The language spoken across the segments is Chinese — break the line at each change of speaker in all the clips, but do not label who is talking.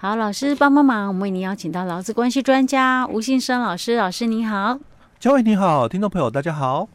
好，老师帮帮忙，我们为您邀请到劳资关系专家吴信生老师，老师您好。
嘉惠你好，听众朋友大家好。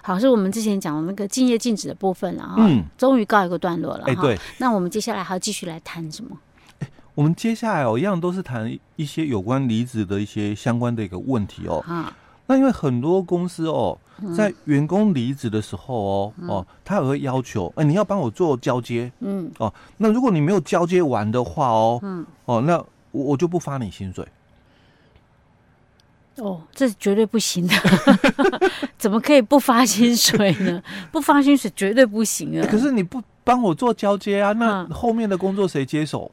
好，是我们之前讲的那个敬业禁止的部分了哈，嗯，终于告一个段落了。哎，对，那我们接下来还要继续来谈什么？
哎，我们接下来哦，一样都是谈一些有关离职的一些相关的一个问题哦。啊，那因为很多公司哦，在员工离职的时候哦，哦，他也会要求，哎，你要帮我做交接，嗯，哦，那如果你没有交接完的话哦，嗯，哦，那我我就不发你薪水。
哦，这是绝对不行的，怎么可以不发薪水呢？不发薪水绝对不行啊！
可是你不帮我做交接啊，那后面的工作谁接手？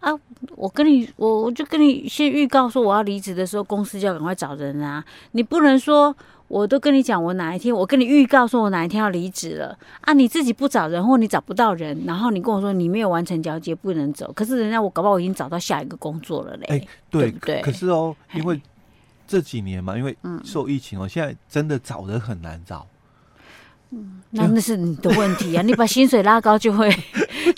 啊，我跟你，我我就跟你先预告说我要离职的时候，公司就要赶快找人啊！你不能说我都跟你讲我哪一天，我跟你预告说我哪一天要离职了啊，你自己不找人或你找不到人，然后你跟我说你没有完成交接不能走，可是人家我搞不好我已经找到下一个工作了嘞。哎，
对，
对不对？
可是哦，因为。这几年嘛，因为受疫情哦，现在真的找人很难找。
嗯，那那是你的问题啊！你把薪水拉高，就会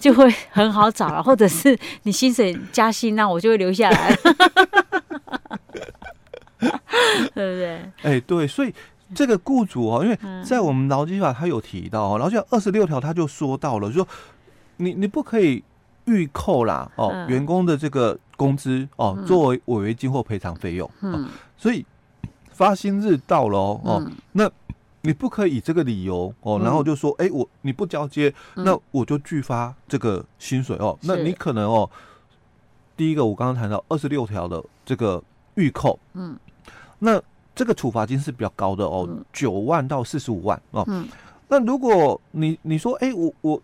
就会很好找了，或者是你薪水加薪，那我就会留下来。了，对不对？
哎，对，所以这个雇主哦，因为在我们劳基法他有提到哦，劳基法二十六条他就说到了，就说你你不可以。预扣啦哦，嗯、员工的这个工资哦，作为违约金或赔偿费用，嗯、哦，所以发薪日到了哦，嗯、哦，那你不可以以这个理由哦，然后就说，哎、嗯，我你不交接，那我就拒发这个薪水哦，嗯、那你可能哦，第一个我刚刚谈到二十六条的这个预扣，嗯，那这个处罚金是比较高的哦，九、嗯、万到四十五万哦，嗯，那如果你你说，哎，我我。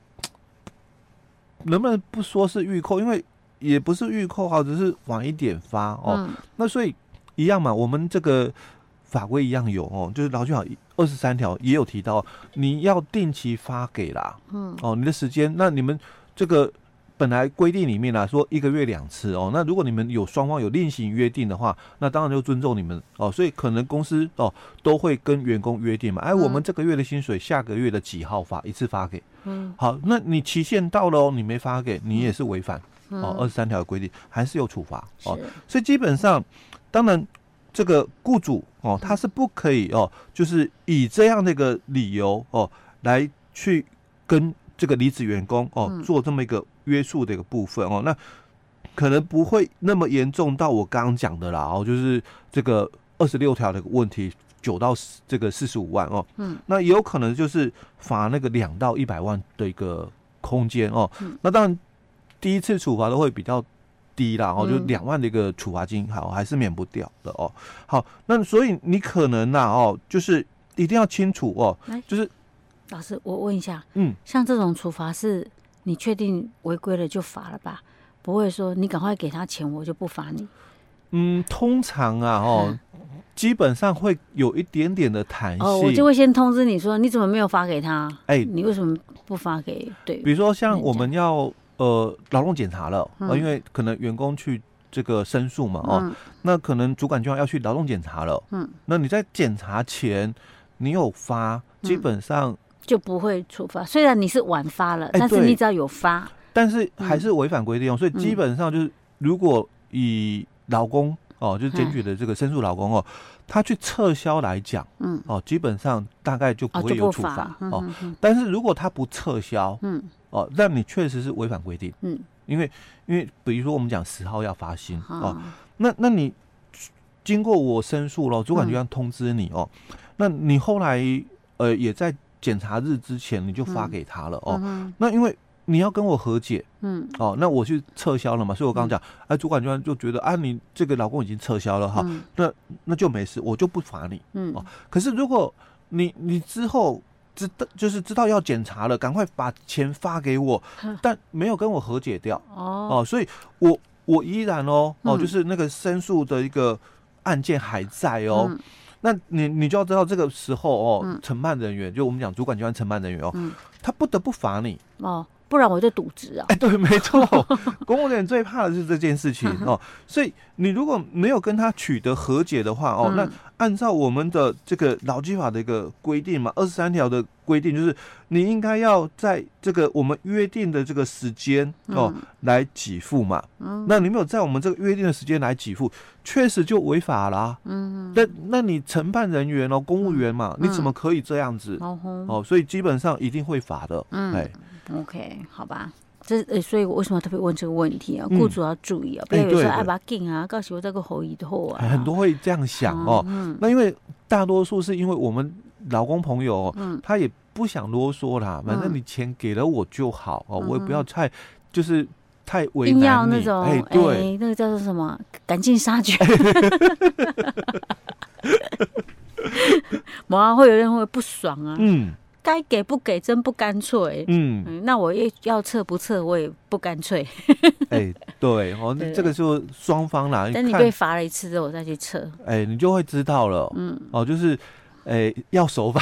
能不能不说是预扣？因为也不是预扣哈，只是晚一点发哦。嗯、那所以一样嘛，我们这个法规一样有哦，就是劳基法二十三条也有提到，你要定期发给啦。嗯。哦，你的时间，那你们这个本来规定里面来说一个月两次哦。那如果你们有双方有另行约定的话，那当然就尊重你们哦。所以可能公司哦都会跟员工约定嘛。哎，我们这个月的薪水下个月的几号发一次发给。嗯，好，那你期限到了哦，你没发给你也是违反、嗯、哦，二十三条的规定还是有处罚哦，所以基本上，当然这个雇主哦，他是不可以哦，就是以这样的一个理由哦，来去跟这个离职员工哦做这么一个约束的一个部分哦，那可能不会那么严重到我刚刚讲的啦哦，就是这个二十六条的问题。九到这个四十五万哦，嗯，那也有可能就是罚那个两到一百万的一个空间哦，嗯、那当然第一次处罚都会比较低啦，哦，就两万的一个处罚金，好还是免不掉的哦。好，那所以你可能呐哦，就是一定要清楚哦，来就是
老师，我问一下，嗯，像这种处罚是你确定违规了就罚了吧？不会说你赶快给他钱，我就不罚你。
嗯，通常啊哦。嗯基本上会有一点点的弹性，哦，
我就会先通知你说，你怎么没有发给他？哎，你为什么不发给？对，
比如说像我们要呃劳动检查了，呃，因为可能员工去这个申诉嘛，哦，那可能主管机关要去劳动检查了，嗯，那你在检查前你有发，基本上
就不会处罚。虽然你是晚发了，但是你只要有发，
但是还是违反规定，所以基本上就是如果以劳工。哦，就是检举的这个申诉老公哦，他去撤销来讲，嗯，哦，基本上大概就不会有处罚哦。但是如果他不撤销，嗯，哦，那你确实是违反规定，嗯，因为因为比如说我们讲十号要发薪哦，那那你经过我申诉了，主管机关通知你哦，那你后来呃也在检查日之前你就发给他了哦，那因为。你要跟我和解，嗯，哦，那我去撤销了嘛，所以我刚刚讲，哎，主管机关就觉得啊，你这个老公已经撤销了哈，那那就没事，我就不罚你，嗯，哦，可是如果你你之后知道就是知道要检查了，赶快把钱发给我，但没有跟我和解掉，哦，哦，所以我我依然哦，哦，就是那个申诉的一个案件还在哦，那你你就要知道这个时候哦，承办人员就我们讲主管机关承办人员哦，他不得不罚你，哦。
不然我就渎职啊。
哎，对，没错，公务员最怕的是这件事情哦。所以你如果没有跟他取得和解的话哦，那按照我们的这个劳基法的一个规定嘛，二十三条的规定就是你应该要在这个我们约定的这个时间哦来给付嘛。嗯，那你没有在我们这个约定的时间来给付，确实就违法啦。嗯，那那你承办人员哦，公务员嘛，你怎么可以这样子？哦，所以基本上一定会罚的。嗯，哎
，OK，好吧。这呃，所以我为什么特别问这个问题啊？雇主要注意啊，不要有时候爱把劲啊，告诉我这个后以后啊。
很多会这样想哦。那因为大多数是因为我们老公朋友，他也不想啰嗦啦，反正你钱给了我就好哦，我也不要太就是太为难你。
要那种哎，对，那个叫做什么？赶尽杀绝。马上会有人会不爽啊。嗯。该给不给，真不干脆。嗯，嗯，那我也要撤不撤，我也不干脆。
哎、欸，对哦，那这个就双方啦。
等你被罚了一次之后，我再去撤。
哎、欸，你就会知道了。嗯，哦，就是，哎、欸，要守法。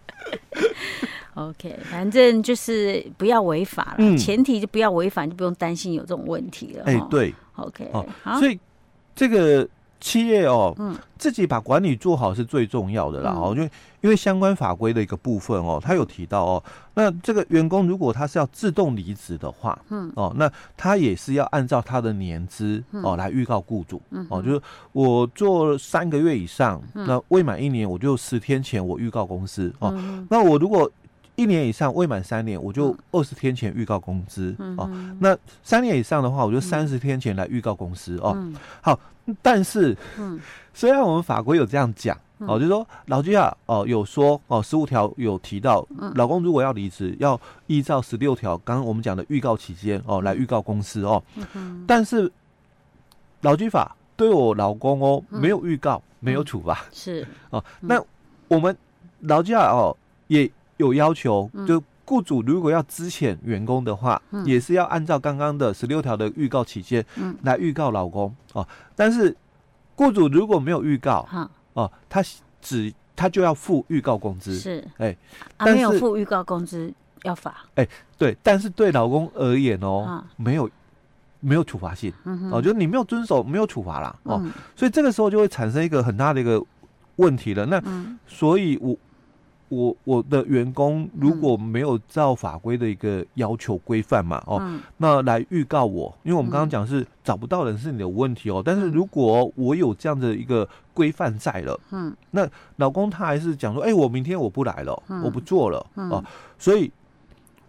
OK，反正就是不要违法了。嗯、前提就不要违法，就不用担心有这种问题了。
哎、欸，对。
OK，
好。所以这个。企业哦，嗯，自己把管理做好是最重要的啦。哦、嗯，因为因为相关法规的一个部分哦，他有提到哦，那这个员工如果他是要自动离职的话，嗯，哦，那他也是要按照他的年资哦来预告雇主，嗯，哦，就是我做三个月以上，嗯、那未满一年我就十天前我预告公司哦，嗯、那我如果一年以上未满三年，我就二十天前预告工资、嗯哦，那三年以上的话，我就三十天前来预告公司哦，好。但是，嗯，虽然我们法规有这样讲，哦，就是说劳基法哦有说哦十五条有提到，老公如果要离职，要依照十六条刚刚我们讲的预告期间哦来预告公司哦，但是劳基法对我老公哦没有预告，没有处罚，是。哦，那我们劳基法哦也有要求，就雇主如果要资遣员工的话，也是要按照刚刚的十六条的预告期间来预告老公哦。但是，雇主如果没有预告，哈。哦，他只他就要付预告工资，是。哎，
啊，没有付预告工资要罚，
哎，对，但是对老公而言哦，没有没有处罚性，哦，就是你没有遵守，没有处罚啦，哦，所以这个时候就会产生一个很大的一个问题了。那所以，我。我我我的员工如果没有照法规的一个要求规范嘛，哦，那来预告我，因为我们刚刚讲是找不到人是你的问题哦，但是如果我有这样的一个规范在了，嗯，那老公他还是讲说，哎，我明天我不来了，我不做了，哦，所以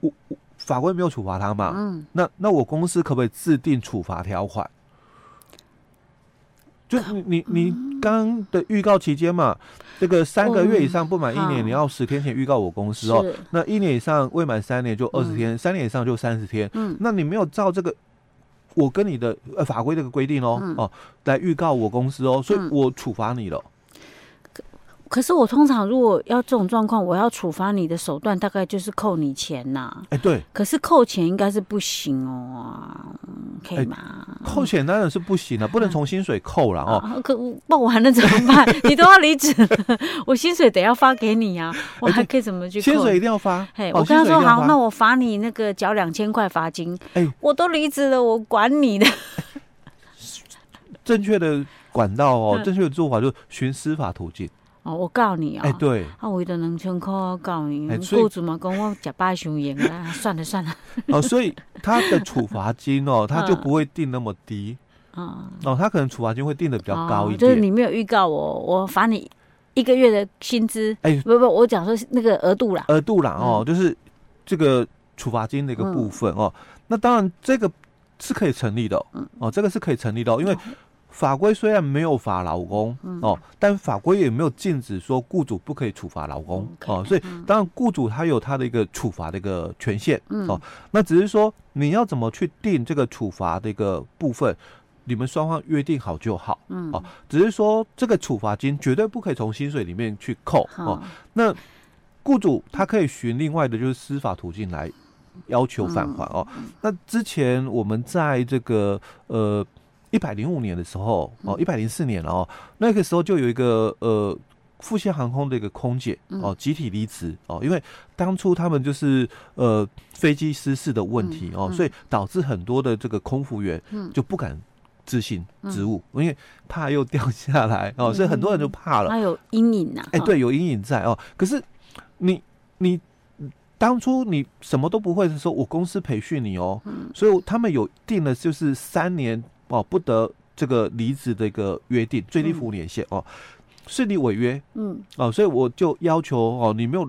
我法规没有处罚他嘛，嗯，那那我公司可不可以制定处罚条款？就你你刚刚的预告期间嘛，这个三个月以上不满一年，你要十天前预告我公司哦。那一年以上未满三年就二十天，三年以上就三十天。嗯，那你没有照这个我跟你的呃法规这个规定哦哦来预告我公司哦，所以我处罚你了。
可是我通常如果要这种状况，我要处罚你的手段大概就是扣你钱呐。
哎，对。
可是扣钱应该是不行哦，可以吗？
扣钱当然是不行了，不能从薪水扣了哦。
可那我还能怎么办？你都要离职，我薪水得要发给你啊，我还可以怎么去扣？
薪水一定要发。
嘿，我跟他说好，那我罚你那个缴两千块罚金。哎，我都离职了，我管你的。
正确的管道哦，正确的做法就是循司法途径。
哦，我告你啊！
哎，对，
啊，为了两千块，我告你，雇主嘛，讲我假拜熊眼啊，算了算了。
哦，所以他的处罚金哦，他就不会定那么低啊。哦，他可能处罚金会定的比较高一点。
就是你没有预告我，我罚你一个月的薪资。哎，不不，我讲说那个额度啦。
额度啦，哦，就是这个处罚金的一个部分哦。那当然，这个是可以成立的。哦，这个是可以成立的，因为。法规虽然没有罚劳工哦，但法规也没有禁止说雇主不可以处罚劳工哦，所以当然雇主他有他的一个处罚的一个权限哦，那只是说你要怎么去定这个处罚的一个部分，你们双方约定好就好嗯。哦，只是说这个处罚金绝对不可以从薪水里面去扣哦，那雇主他可以寻另外的就是司法途径来要求返还哦，那之前我们在这个呃。一百零五年的时候哦，一百零四年了哦，那个时候就有一个呃复兴航空的一个空姐哦，集体离职哦，因为当初他们就是呃飞机失事的问题哦，所以导致很多的这个空服员就不敢执行职务，因为怕又掉下来哦，所以很多人就怕了。
他有阴影呐，
哎，对，有阴影在哦。可是你你当初你什么都不会的时候，我公司培训你哦，所以他们有定了就是三年哦不得这个离职的一个约定，最低服务年限哦。是你违约，嗯，哦，所以我就要求哦，你没有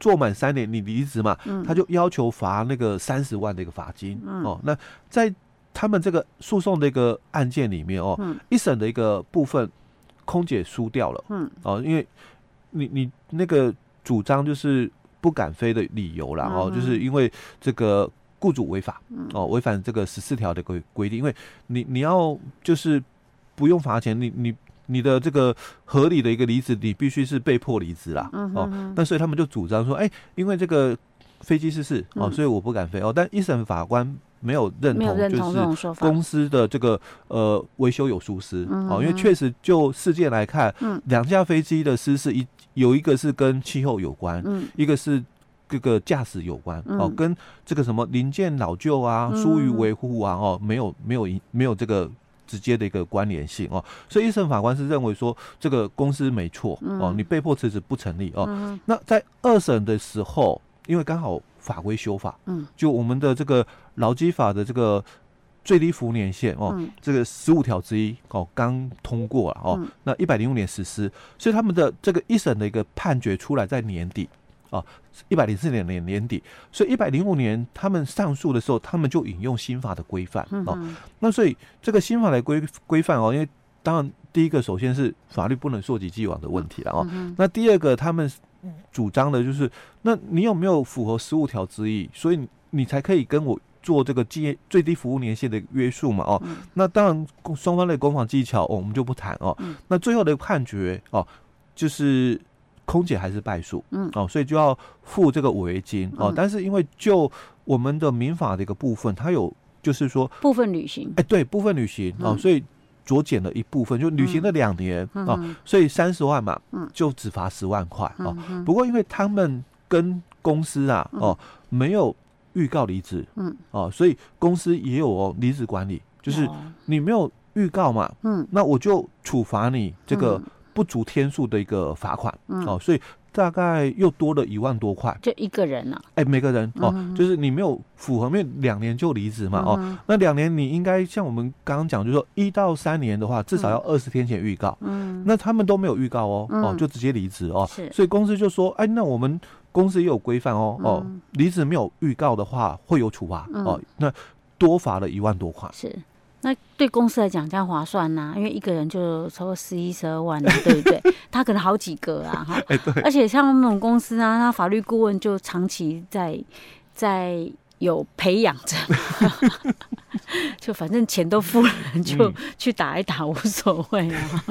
做满三年，你离职嘛，嗯，他就要求罚那个三十万的一个罚金，嗯，哦，那在他们这个诉讼的一个案件里面哦，嗯，一审的一个部分，空姐输掉了，嗯，哦，因为你你那个主张就是不敢飞的理由啦，哦，就是因为这个雇主违法，哦，违反这个十四条的规规定，因为你你要就是不用罚钱，你你。你的这个合理的一个离职，你必须是被迫离职啦，嗯、哼哦，那所以他们就主张说，哎、欸，因为这个飞机失事哦，所以我不敢飞哦。但一审法官没有认同，就是公司的这个呃维修有疏失哦，因为确实就事件来看，两架飞机的失事一有一个是跟气候有关，嗯，一个是这个驾驶有关哦，跟这个什么零件老旧啊、疏于维护啊哦，没有没有没有这个。直接的一个关联性哦，所以一审法官是认为说这个公司没错哦，你被迫辞职不成立哦。那在二审的时候，因为刚好法规修法，嗯，就我们的这个劳基法的这个最低服务年限哦，这个十五条之一哦刚通过了哦，那一百零五年实施，所以他们的这个一审的一个判决出来在年底。哦，一百零四年年年底，所以一百零五年他们上诉的时候，他们就引用新法的规范哦。那所以这个新法的规规范哦，因为当然第一个首先是法律不能溯及既往的问题了哦。那第二个他们主张的就是，那你有没有符合十五条之一，所以你才可以跟我做这个最最低服务年限的约束嘛？哦，那当然双方的攻防技巧，哦，我们就不谈哦。那最后的判决哦，就是。空姐还是败诉，嗯，哦，所以就要付这个违约金哦。但是因为就我们的民法的一个部分，它有就是说
部分履行，
哎，对，部分履行哦，所以酌减了一部分，就履行了两年哦，所以三十万嘛，就只罚十万块哦。不过因为他们跟公司啊，哦，没有预告离职，嗯，哦，所以公司也有哦离职管理，就是你没有预告嘛，嗯，那我就处罚你这个。不足天数的一个罚款，嗯、哦，所以大概又多了一万多块，
就一个人呢、啊？
哎、欸，每个人哦，嗯、就是你没有符合，因为两年就离职嘛，哦，那两年你应该像我们刚刚讲，就是说一到三年的话，至少要二十天前预告，嗯，那他们都没有预告哦，嗯、哦，就直接离职哦，是。所以公司就说，哎，那我们公司也有规范哦，哦，离职没有预告的话会有处罚，嗯、哦，那多罚了一万多块，
是。那对公司来讲，这样划算呐、啊，因为一个人就超过十一、十二万，对不对？他可能好几个啊，哈。而且像那种公司啊，他法律顾问就长期在在有培养着，就反正钱都付了，就去打一打无所谓啊。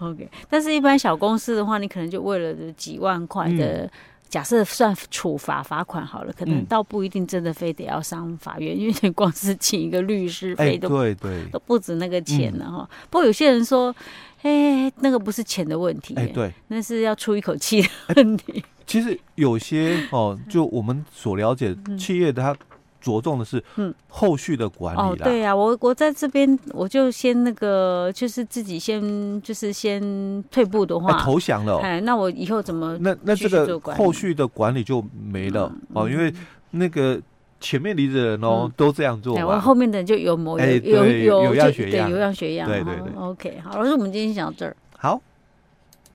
OK，但是一般小公司的话，你可能就为了几万块的。假设算处罚罚款好了，可能倒不一定真的非得要上法院，嗯、因为你光是请一个律师费都、欸、对对都不止那个钱了哈。嗯、不过有些人说，哎，那个不是钱的问题，哎，对，那是要出一口气的问题。欸、
其实有些哦，就我们所了解企业的他。着重的是嗯后续的管理啦。哦，对呀，我我在这边我就先那个就是自己先就是先退步的话投降了。
哎，那我以后怎么
那那这个后续的管理就没了哦，因为那个前面离职的人哦都这样做，
我后面的人就有模有有有样学样，有样学样。
对对对。
OK，好，老师，我们今天讲到这儿。
好。